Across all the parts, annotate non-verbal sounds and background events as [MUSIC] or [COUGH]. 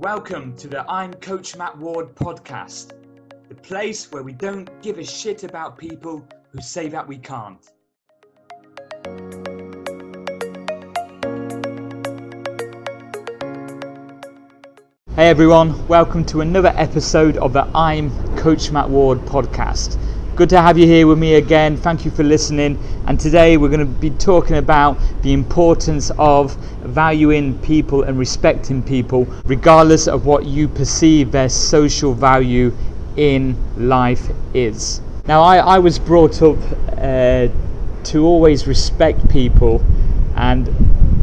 Welcome to the I'm Coach Matt Ward podcast, the place where we don't give a shit about people who say that we can't. Hey everyone, welcome to another episode of the I'm Coach Matt Ward podcast. Good to have you here with me again. Thank you for listening. And today we're going to be talking about the importance of valuing people and respecting people, regardless of what you perceive their social value in life is. Now, I, I was brought up uh, to always respect people and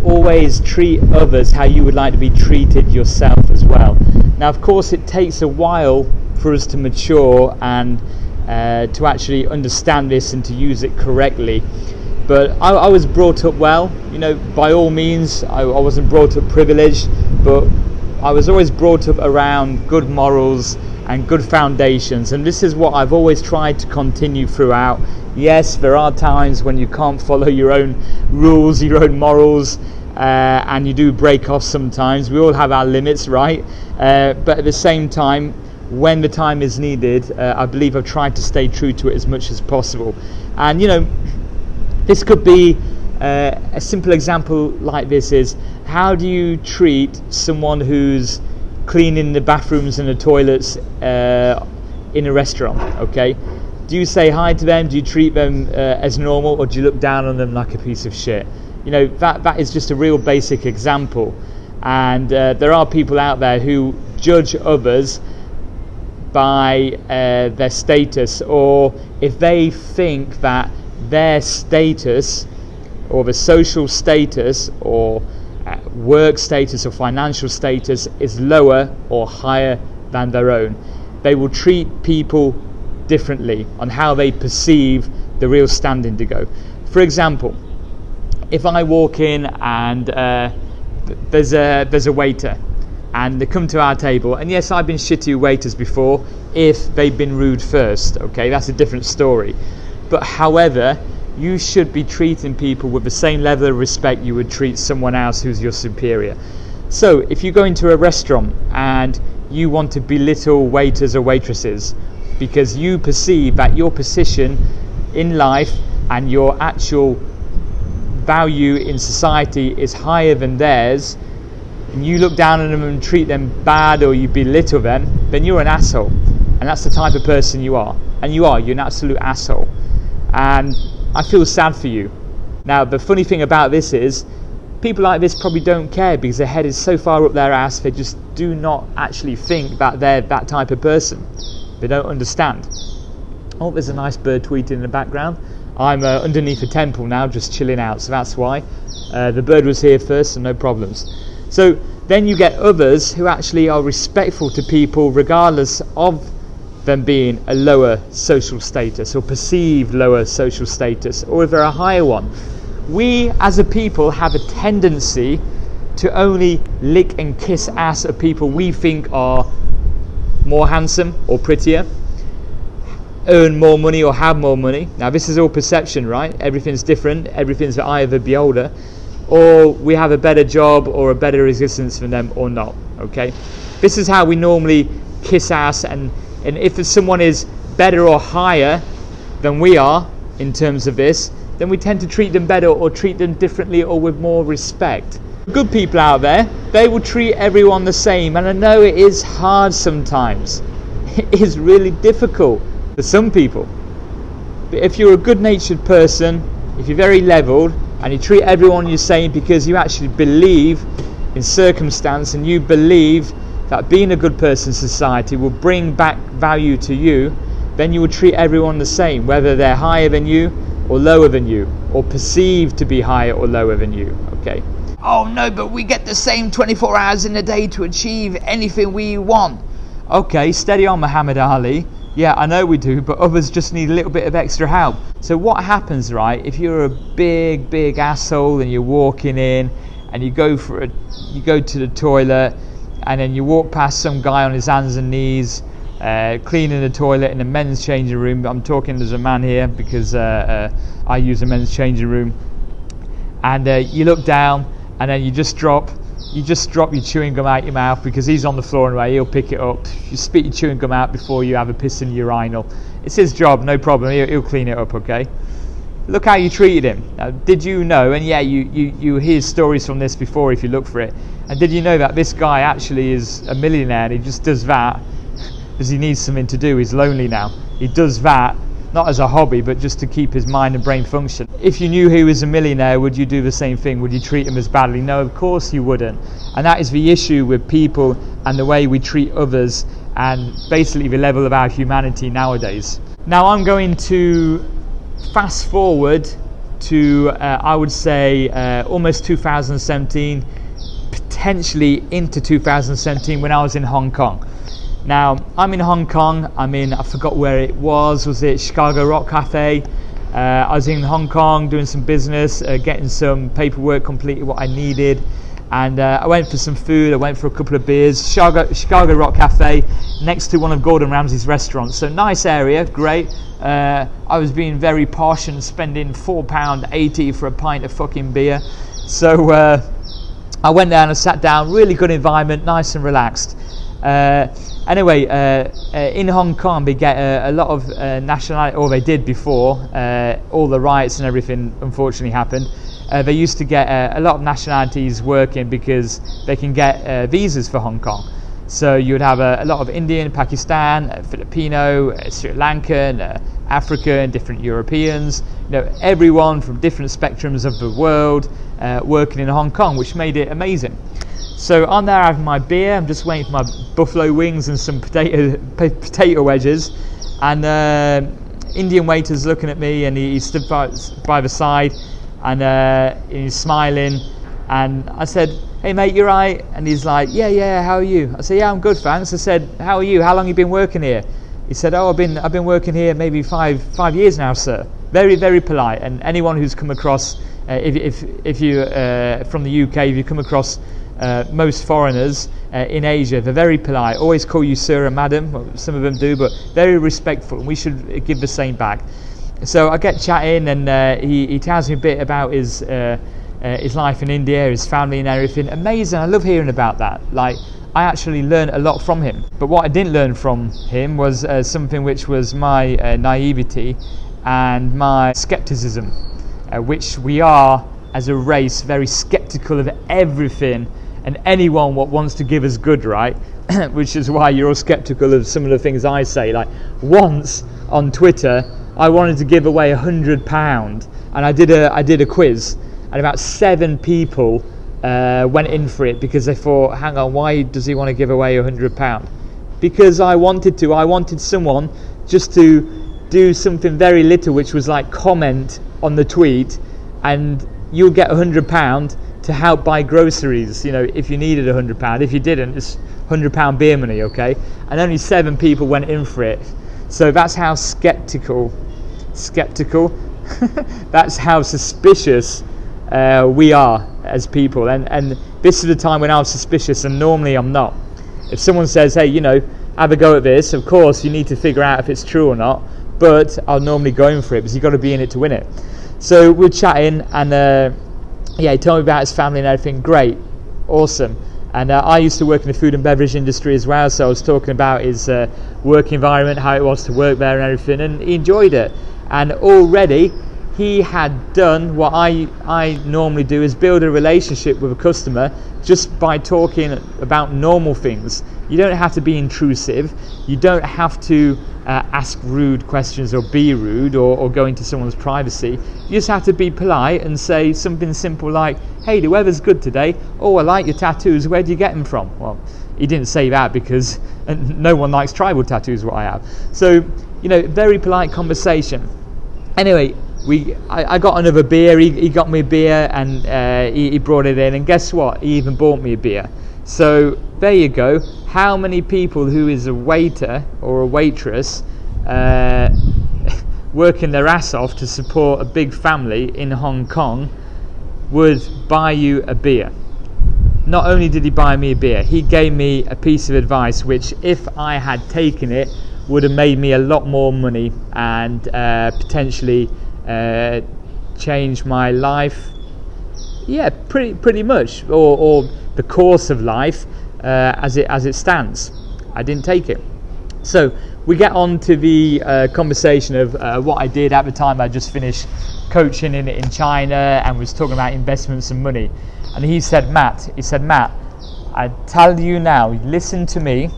always treat others how you would like to be treated yourself as well. Now, of course, it takes a while for us to mature and uh, to actually understand this and to use it correctly. But I, I was brought up well, you know, by all means, I, I wasn't brought up privileged, but I was always brought up around good morals and good foundations, and this is what I've always tried to continue throughout. Yes, there are times when you can't follow your own rules, your own morals, uh, and you do break off sometimes. We all have our limits, right? Uh, but at the same time, when the time is needed, uh, I believe I've tried to stay true to it as much as possible. And you know, this could be uh, a simple example like this is how do you treat someone who's cleaning the bathrooms and the toilets uh, in a restaurant? Okay, do you say hi to them? Do you treat them uh, as normal, or do you look down on them like a piece of shit? You know that that is just a real basic example, and uh, there are people out there who judge others by uh, their status or if they think that their status or the social status or uh, work status or financial status is lower or higher than their own. They will treat people differently on how they perceive the real standing to go. For example, if I walk in and uh, there's a there's a waiter and they come to our table. And yes, I've been shitty waiters before if they've been rude first, okay, that's a different story. But however, you should be treating people with the same level of respect you would treat someone else who's your superior. So if you go into a restaurant and you want to belittle waiters or waitresses because you perceive that your position in life and your actual value in society is higher than theirs, and you look down on them and treat them bad or you belittle them, then you're an asshole. And that's the type of person you are. And you are, you're an absolute asshole. And I feel sad for you. Now, the funny thing about this is, people like this probably don't care because their head is so far up their ass, they just do not actually think that they're that type of person. They don't understand. Oh, there's a nice bird tweeting in the background. I'm uh, underneath a temple now, just chilling out, so that's why. Uh, the bird was here first, so no problems. So then you get others who actually are respectful to people regardless of them being a lower social status or perceived lower social status or if they're a higher one. We as a people have a tendency to only lick and kiss ass at people we think are more handsome or prettier, earn more money or have more money. Now, this is all perception, right? Everything's different, everything's the eye of the beholder or we have a better job or a better existence than them or not. Okay, this is how we normally kiss ass, and and if someone is better or higher than we are in terms of this, then we tend to treat them better or treat them differently or with more respect. Good people out there, they will treat everyone the same, and I know it is hard sometimes. [LAUGHS] It is really difficult for some people. But if you're a good natured person, if you're very leveled, and you treat everyone the same because you actually believe in circumstance and you believe that being a good person in society will bring back value to you, then you will treat everyone the same, whether they're higher than you or lower than you, or perceived to be higher or lower than you. Okay. Oh no, but we get the same 24 hours in a day to achieve anything we want. Okay, steady on, Muhammad Ali. Yeah, I know we do, but others just need a little bit of extra help. So what happens, right? If you're a big, big asshole and you're walking in, and you go for a, you go to the toilet, and then you walk past some guy on his hands and knees, uh, cleaning the toilet in a men's changing room. I'm talking as a man here because uh, uh, I use a men's changing room. And uh, you look down, and then you just drop you just drop your chewing gum out your mouth because he's on the floor anyway. He'll pick it up. You spit your chewing gum out before you have a piss in your urinal. It's his job, no problem. He'll, he'll clean it up, okay? Look how you treated him. Now, did you know? And yeah, you, you you hear stories from this before if you look for it. And did you know that this guy actually is a millionaire and he just does that [LAUGHS] because he needs something to do. He's lonely now. He does that not as a hobby, but just to keep his mind and brain function. If you knew he was a millionaire, would you do the same thing? Would you treat him as badly? No, of course you wouldn't. And that is the issue with people and the way we treat others and basically the level of our humanity nowadays. Now, I'm going to fast forward to, uh, I would say, uh, almost 2017, potentially into 2017 when I was in Hong Kong. Now, I'm in Hong Kong. I'm in, I forgot where it was. Was it Chicago Rock Cafe? Uh, I was in Hong Kong doing some business, uh, getting some paperwork completed, what I needed. And uh, I went for some food, I went for a couple of beers. Chicago, Chicago Rock Cafe, next to one of Gordon Ramsay's restaurants. So, nice area, great. Uh, I was being very posh and spending £4.80 for a pint of fucking beer. So, uh, I went down and I sat down, really good environment, nice and relaxed. Uh, anyway, uh, uh, in Hong Kong, they get a, a lot of uh, nationality, or they did before uh, all the riots and everything unfortunately happened. Uh, they used to get a lot of nationalities working because they can get visas for Hong Kong. So you would have a, a lot of Indian, Pakistan, Filipino, Sri Lankan, African, different Europeans, you know, everyone from different spectrums of the world working in Hong Kong, which made it amazing. So on there I have my beer. I'm just waiting for my buffalo wings and some potato [LAUGHS] potato wedges, and uh, Indian waiter's looking at me, and he, he stood by, by, the side, and uh, he's smiling, and I said, "Hey mate, you're right," and he's like, "Yeah, yeah. How are you?" I said, "Yeah, I'm good, thanks." I said, "How are you? How long you been working here?" He said, "Oh, I've been I've been working here maybe five five years now, sir." Very very polite, and anyone who's come across, uh, if if if you uh, from the UK, if you come across uh, most foreigners uh, in Asia, they're very polite, always call you sir and madam, well, some of them do, but very respectful, and we should give the same back. So I get chatting, and uh, he, he tells me a bit about his, uh, uh, his life in India, his family, and everything. Amazing, I love hearing about that. Like, I actually learned a lot from him. But what I didn't learn from him was uh, something which was my naivety and my skepticism, which we are as a race very skeptical of everything and anyone what wants to give us good, right? [CLEARS THROAT] Which is why you're all skeptical of some of the things I say. Like once on Twitter, I wanted to give away a hundred pound, and I did a I did a quiz, and about seven people uh, went in for it because they thought, hang on, why does he want to give away a hundred pound? Because I wanted to. I wanted someone just to do something very little, which was like comment on the tweet, and you'll get a hundred pound to help buy groceries. You know, if you needed a hundred pound, if you didn't, it's hundred pound beer money, okay? And only seven people went in for it. So that's how skeptical, skeptical. [LAUGHS] that's how suspicious uh, we are as people. And and this is the time when I was suspicious, and normally I'm not. If someone says, "Hey, you know, have a go at this," of course you need to figure out if it's true or not. But I'll normally go in for it because you've got to be in it to win it. So we're chatting, and uh, yeah, he told me about his family and everything. Great, awesome. And uh, I used to work in the food and beverage industry as well, so I was talking about his uh, work environment, how it was to work there, and everything, and he enjoyed it. And already he had done what I, I normally do is build a relationship with a customer just by talking about normal things. You don't have to be intrusive. You don't have to uh, ask rude questions or be rude or, or go into someone's privacy. You just have to be polite and say something simple like, hey, the weather's good today. Oh, I like your tattoos. Where do you get them from? Well, he didn't say that because [LAUGHS] no one likes tribal tattoos, what I have. So, you know, very polite conversation. Anyway, we I, I, got another beer. He, he got me a beer and uh, he, he, brought it in. And guess what? He even bought me a beer. So there you go. How many people who is a waiter or a waitress uh, [LAUGHS] working their ass off to support a big family in Hong Kong would buy you a beer? Not only did he buy me a beer, he gave me a piece of advice which, if I had taken it, would have made me a lot more money and uh, potentially uh, change my life Yeah, pretty pretty much, or, or the course of life uh, as it as it stands. I didn't take it. So we get on to the uh, conversation of uh, what I did at the time. I just finished coaching in in China and was talking about investments and money. And he said, Matt, he said, Matt, I tell you now, listen to me.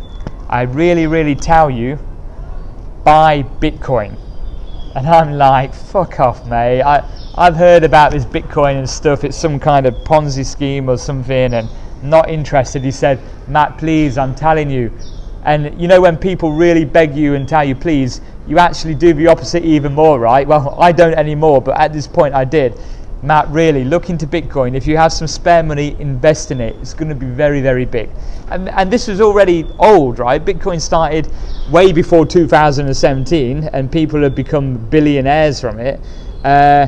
I really, really tell you, buy Bitcoin. And I'm like, fuck off, mate. I, I've heard about this Bitcoin and stuff. It's some kind of Ponzi scheme or something, and not interested. He said, Matt, please, I'm telling you. And you know, when people really beg you and tell you, please, you actually do the opposite even more, right? Well, I don't anymore, but at this point I did. Matt, really, look into Bitcoin. If you have some spare money, invest in it. It's going to be very, very big. And, and this was already old, right? Bitcoin started way before 2017, and people have become billionaires from it. Uh,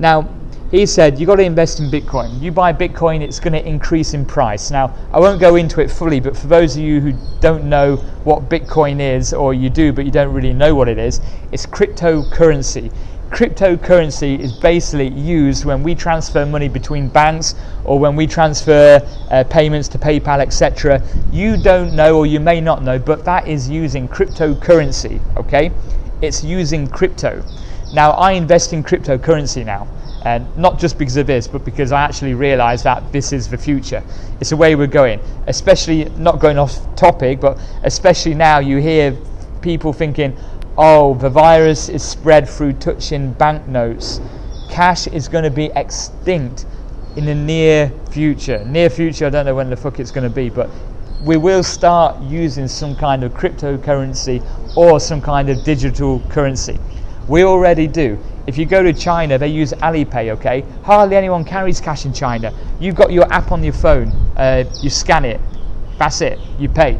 now, he said you've got to invest in Bitcoin. You buy Bitcoin, it's going to increase in price. Now, I won't go into it fully, but for those of you who don't know what Bitcoin is, or you do but you don't really know what it is, it's cryptocurrency. Cryptocurrency is basically used when we transfer money between banks or when we transfer uh, payments to PayPal, etc. You don't know, or you may not know, but that is using cryptocurrency. Okay, it's using crypto. Now, I invest in cryptocurrency now and not just because of this, but because I actually realise that this is the future. It's the way we're going, especially not going off topic, but especially now you hear people thinking, oh, the virus is spread through touching banknotes. Cash is going to be extinct in the near future. Near future, I don't know when the fuck it's going to be, but we will start using some kind of cryptocurrency or some kind of digital currency. We already do. If you go to China, they use Alipay, okay? Hardly anyone carries cash in China. You've got your app on your phone, uh, you scan it, that's it, you paid.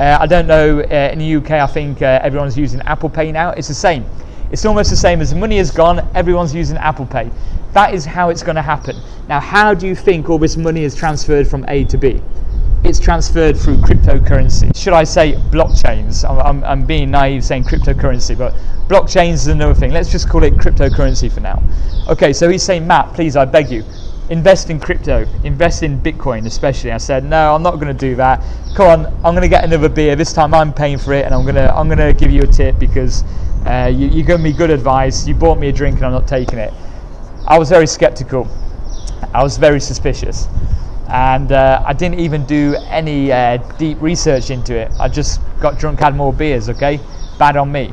Uh, I don't know, uh, in the UK, I think uh, everyone's using Apple Pay now. It's the same. It's almost the same as money is gone, everyone's using Apple Pay. That is how it's going to happen. Now, how do you think all this money is transferred from A to B? It's transferred through cryptocurrency. Should I say blockchains? I'm, I'm, I'm, being naive saying cryptocurrency, but blockchains is another thing. Let's just call it cryptocurrency for now. Okay, so he's saying, Matt, please, I beg you, invest in crypto, invest in Bitcoin especially. I said, no, I'm not going to do that. Come on, I'm going to get another beer. This time I'm paying for it, and I'm going to I'm going to give you a tip because uh, you, you gave me good advice. You bought me a drink, and I'm not taking it. I was very skeptical. I was very suspicious and uh, I didn't even do any uh, deep research into it. I just got drunk, had more beers. Okay, bad on me.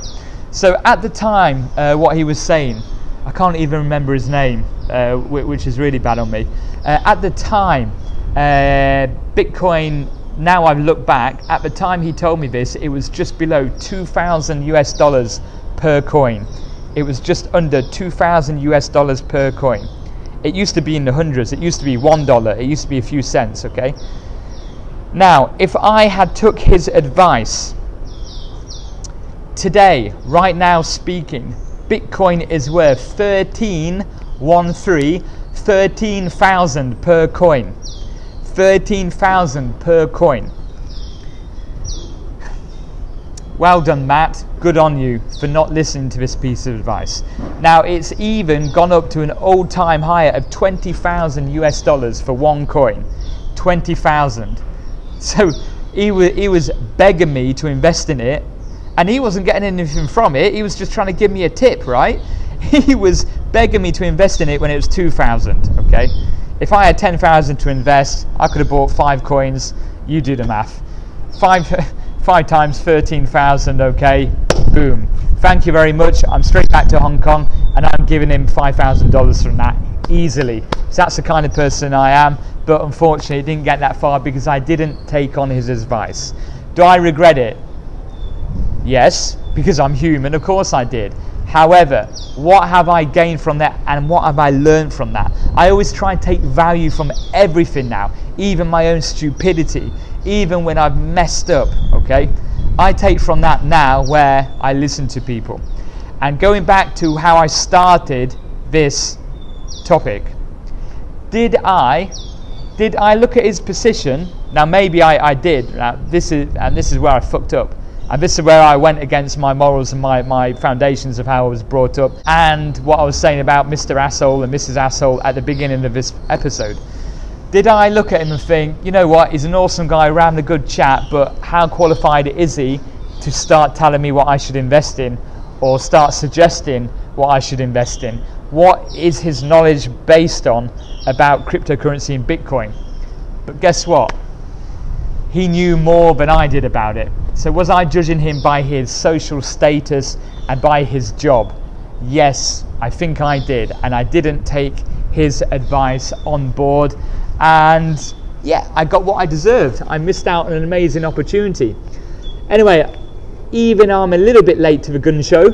So at the time, uh, what he was saying, I can't even remember his name, uh, which is really bad on me. Uh, at the time, uh, Bitcoin. Now I've looked back. At the time he told me this, it was just below 2,000 US dollars per coin. It was just under 2,000 US dollars per coin. It used to be in the hundreds. It used to be one dollar. It used to be a few cents. Okay. Now, if I had took his advice today, right now speaking, Bitcoin is worth 13, 1 3, 13,000 per coin. 13,000 per coin. Well done, Matt. Good on you for not listening to this piece of advice. Now, it's even gone up to an old time high of 20,000 US dollars for one coin. 20,000. So he, he was begging me to invest in it, and he wasn't getting anything from it. He was just trying to give me a tip, right? [LAUGHS] He was begging me to invest in it when it was 2,000, okay? If I had 10,000 to invest, I could have bought five coins. You do the math. Five. [LAUGHS] 5 times 13,000, okay, boom. Thank you very much. I'm straight back to Hong Kong and I'm giving him $5,000 from that easily. So that's the kind of person I am, but unfortunately, it didn't get that far because I didn't take on his advice. Do I regret it? Yes, because I'm human, of course I did. However, what have I gained from that and what have I learned from that? I always try and take value from everything now, even my own stupidity, even when I've messed up, okay? I take from that now where I listen to people. And going back to how I started this topic, did I did I look at his position? Now maybe I, I did. Now this is and this is where I fucked up. And this is where I went against my morals and my, my foundations of how I was brought up and what I was saying about Mr. Asshole and Mrs. Asshole at the beginning of this episode. Did I look at him and think, you know what, he's an awesome guy, ran a good chat, but how qualified is he to start telling me what I should invest in or start suggesting what I should invest in? What is his knowledge based on about cryptocurrency and Bitcoin? But guess what? He knew more than I did about it. So, was I judging him by his social status and by his job? Yes, I think I did. And I didn't take his advice on board. And yeah, I got what I deserved. I missed out on an amazing opportunity. Anyway, even I'm a little bit late to the gun show,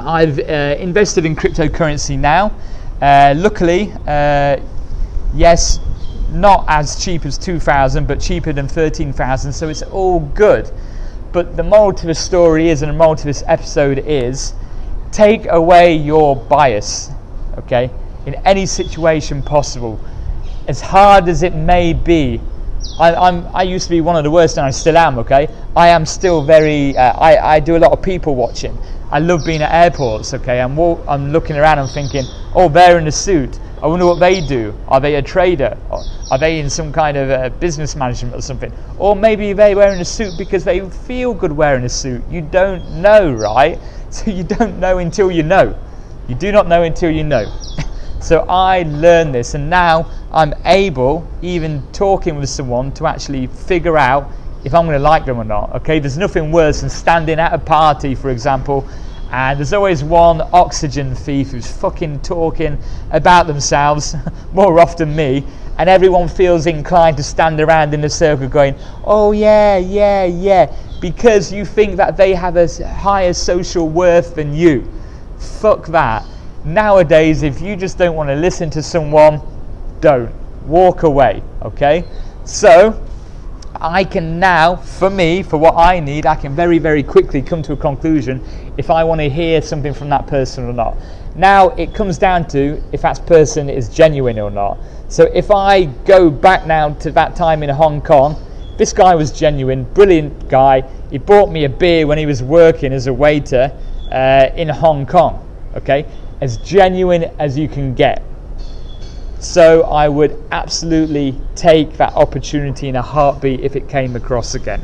I've uh, invested in cryptocurrency now. Uh, luckily, uh, yes, not as cheap as 2000 but cheaper than 13000 so it's all good. But the moral to the story is and the moral to this episode is take away your bias okay in any situation possible. As hard as it may be I, I'm, I used to be one of the worst and I still am okay? I am still very uh, I, I do a lot of people watching. I love being at airports okay? I'm, I'm looking around and thinking oh they're in a suit I wonder what they do. Are they a trader? Are they in some kind of uh, business management or something? Or maybe they're wearing a suit because they feel good wearing a suit. You don't know, right? [LAUGHS] So you don't know until you know. You do not know until you know. [LAUGHS] so I learned this, and now I'm able, even talking with someone, to actually figure out if I'm going to like them or not. Okay, there's nothing worse than standing at a party, for example, and there's always one oxygen thief who's fucking talking about themselves, [LAUGHS] more often me, and everyone feels inclined to stand around in a circle going, oh yeah, yeah, yeah, because you think that they have a higher social worth than you. Fuck that. Nowadays, if you just don't want to listen to someone, don't. Walk away, okay? So, I can now, for me, for what I need, I can very, very quickly come to a conclusion if I want to hear something from that person or not. Now it comes down to if that person is genuine or not. So if I go back now to that time in Hong Kong, this guy was genuine, brilliant guy. He bought me a beer when he was working as a waiter uh, in Hong Kong. Okay, as genuine as you can get. So I would absolutely take that opportunity in a heartbeat if it came across again.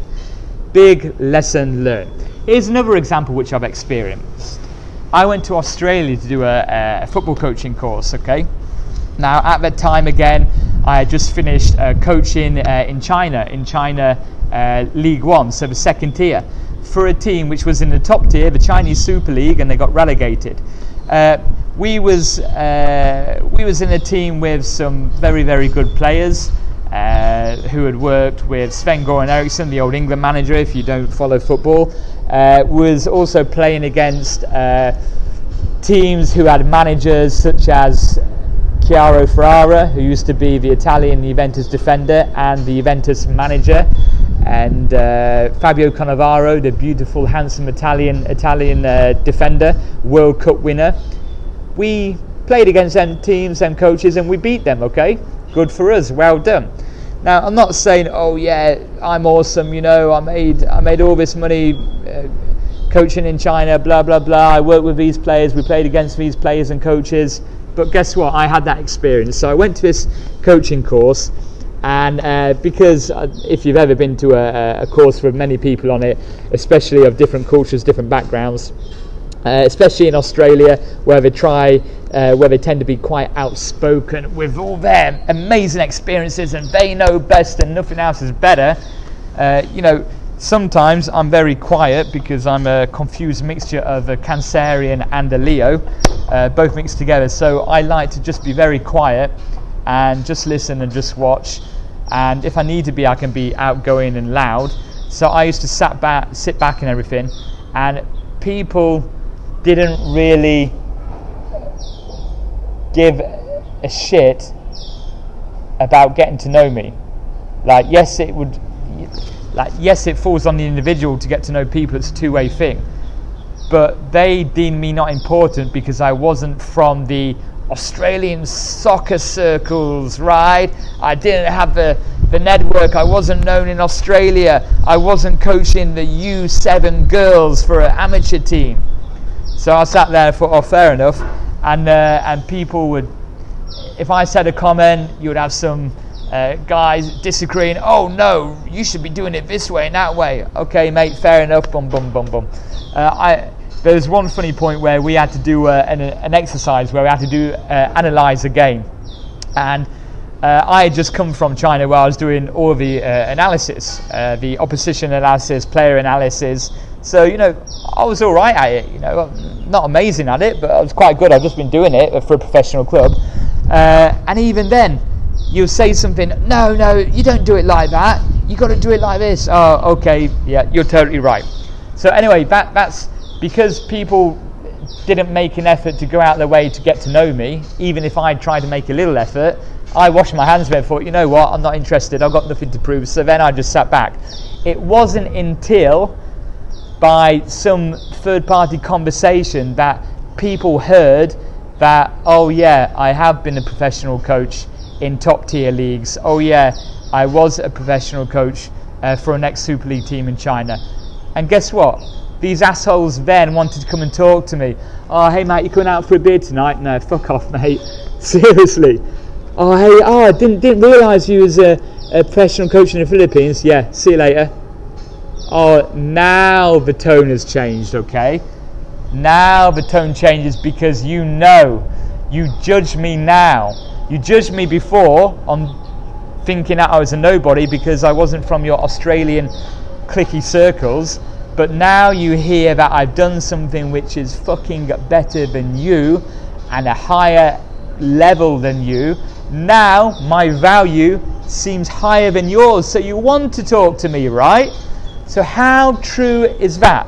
Big lesson learned. Here's another example which I've experienced. I went to Australia to do a, a football coaching course, okay? Now, at that time, again, I had just finished uh, coaching uh, in China, in China uh, League One, so the second tier, for a team which was in the top tier, the Chinese Super League, and they got relegated. We was uh, we was in a team with some very very good players uh, who had worked with Sven Goran Eriksson, the old England manager. If you don't follow football, uh, was also playing against uh, teams who had managers such as Ciro Ferrara, who used to be the Italian Juventus defender and the Juventus manager, and uh, Fabio Cannavaro, the beautiful, handsome Italian Italian uh, defender, World Cup winner we played against them teams, them coaches, and we beat them. Okay, good for us. Well done. Now I'm not saying, oh yeah, I'm awesome. You know, I made I made all this money uh, coaching in China. Blah blah blah. I worked with these players. We played against these players and coaches. But guess what? I had that experience. So I went to this coaching course. And uh, because uh, if you've ever been to a, a course with many people on it, especially of different cultures, different backgrounds, uh, especially in Australia, where they try, uh, where they tend to be quite outspoken with all their amazing experiences and they know best and nothing else is better. Uh, you know, sometimes I'm very quiet because I'm a confused mixture of a Cancerian and a Leo, uh, both mixed together. So I like to just be very quiet and just listen and just watch. And if I need to be, I can be outgoing and loud. So I used to sat back, sit back and everything, and people didn't really give a shit about getting to know me. Like, yes, it would, like, yes, it falls on the individual to get to know people. It's a two-way thing, but they deemed me not important because I wasn't from the Australian soccer circles, right? I didn't have the the network. I wasn't known in Australia. I wasn't coaching the U7 girls for an amateur team. So I sat there and thought, oh, fair enough. And, uh, and people would, if I said a comment, you would have some uh, guys disagreeing. Oh no, you should be doing it this way and that way. Okay, mate, fair enough. Bum bum bum bum. Uh, there's one funny point where we had to do uh, an, an, exercise where we had to do uh, analyze a game, and uh, I had just come from China where I was doing all the uh, analysis, the opposition analysis, player analysis. So you know, I was all right at it. You know, not amazing at it, but I was quite good. I've just been doing it for a professional club, uh, and even then you'll say something, no, no, you don't do it like that. You got to do it like this. Oh, okay, yeah, you're totally right. So anyway, that that's because people didn't make an effort to go out of their way to get to know me. Even if I tried to make a little effort, I washed my hands of it and thought, you know what, I'm not interested. I've got nothing to prove. So then I just sat back. It wasn't until by some third-party conversation that people heard that, oh yeah, I have been a professional coach in top tier leagues. Oh, yeah, I was a professional coach uh, for a next Super League team in China. And guess what? These assholes then wanted to come and talk to me. Oh, hey, mate, you coming out for a beer tonight? No, fuck off, [LAUGHS] mate. Seriously. Oh, hey, oh, I didn't, didn't realise you was a, a professional coach in the Philippines. Yeah, see you later. Oh, now the tone has changed, okay? Now the tone changes because you know, you judge me now you judged me before on thinking that I was a nobody because I wasn't from your Australian clicky circles, but now you hear that I've done something which is fucking better than you and a higher level than you. Now my value seems higher than yours, so you want to talk to me, right? So, how true is that?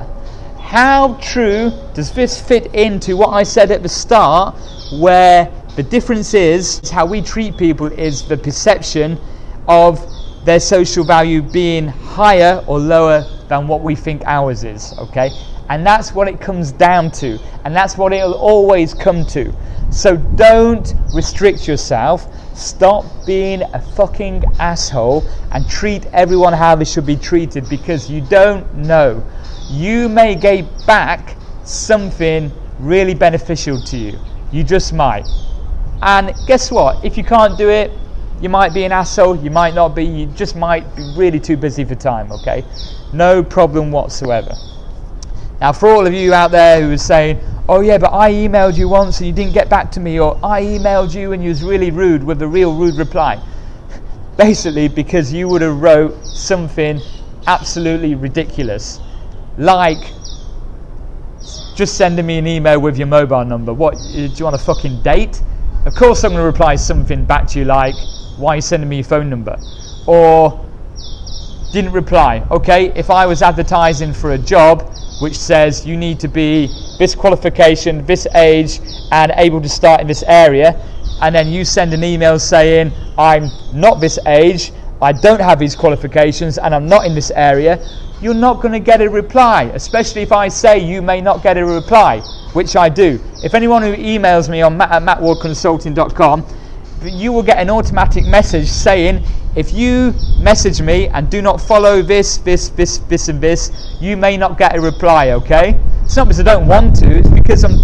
How true does this fit into what I said at the start, where the difference is how we treat people is the perception of their social value being higher or lower than what we think ours is, okay? And that's what it comes down to, and that's what it'll always come to. So don't restrict yourself. Stop being a fucking asshole and treat everyone how they should be treated because you don't know. You may get back something really beneficial to you. You just might. And guess what? If you can't do it, you might be an asshole, you might not be, you just might be really too busy for time, okay? No problem whatsoever. Now, for all of you out there who are saying, oh yeah, but I emailed you once and you didn't get back to me, or I emailed you and you was really rude with a real rude reply. [LAUGHS] Basically, because you would have wrote something absolutely ridiculous, like just sending me an email with your mobile number. What, uh, do you want a fucking date? Of course, I'm going to reply something back to you like, why are you sending me your phone number? Or, didn't reply. Okay, if I was advertising for a job which says you need to be this qualification, this age, and able to start in this area, and then you send an email saying, I'm not this age, I don't have these qualifications, and I'm not in this area, you're not going to get a reply, especially if I say you may not get a reply which I do. If anyone who emails me on matt at mattwardconsulting.com, you will get an automatic message saying, if you message me and do not follow this, this, this, this, and this, you may not get a reply, okay? It's not because I don't want to, it's because I'm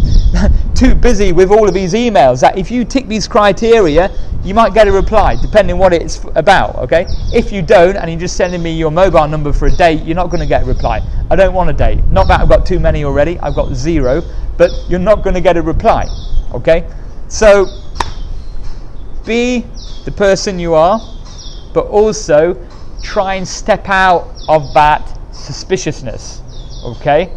[LAUGHS] too busy with all of these emails that if you tick these criteria, you might get a reply, depending what it's about, okay? If you don't and you're just sending me your mobile number for a date, you're not going to get a reply. I don't want a date. Not that I've got too many already, I've got zero, but you're not going to get a reply, okay? So, be the person you are, but also try and step out of that suspiciousness, okay?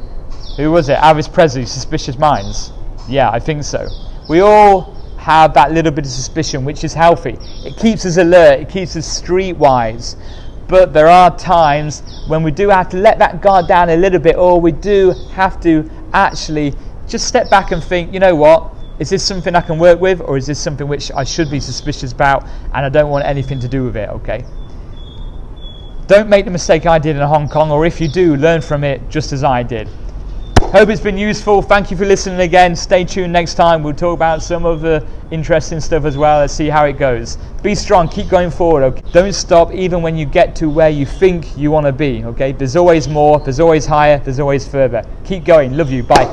Who was it? Elvis Presley, Suspicious Minds. Yeah, I think so. We all have that little bit of suspicion, which is healthy. It keeps us alert, it keeps us streetwise. But there are times when we do have to let that guard down a little bit, or we do have to actually just step back and think, you know what? Is this something I can work with, or is this something which I should be suspicious about and I don't want anything to do with it, okay? Don't make the mistake I did in Hong Kong, or if you do, learn from it just as I did. Hope it's been useful. Thank you for listening again. Stay tuned next time. We'll talk about some of the interesting stuff as well. Let's see how it goes. Be strong. Keep going forward. Okay. Don't stop even when you get to where you think you want to be. Okay. There's always more. There's always higher. There's always further. Keep going. Love you. Bye.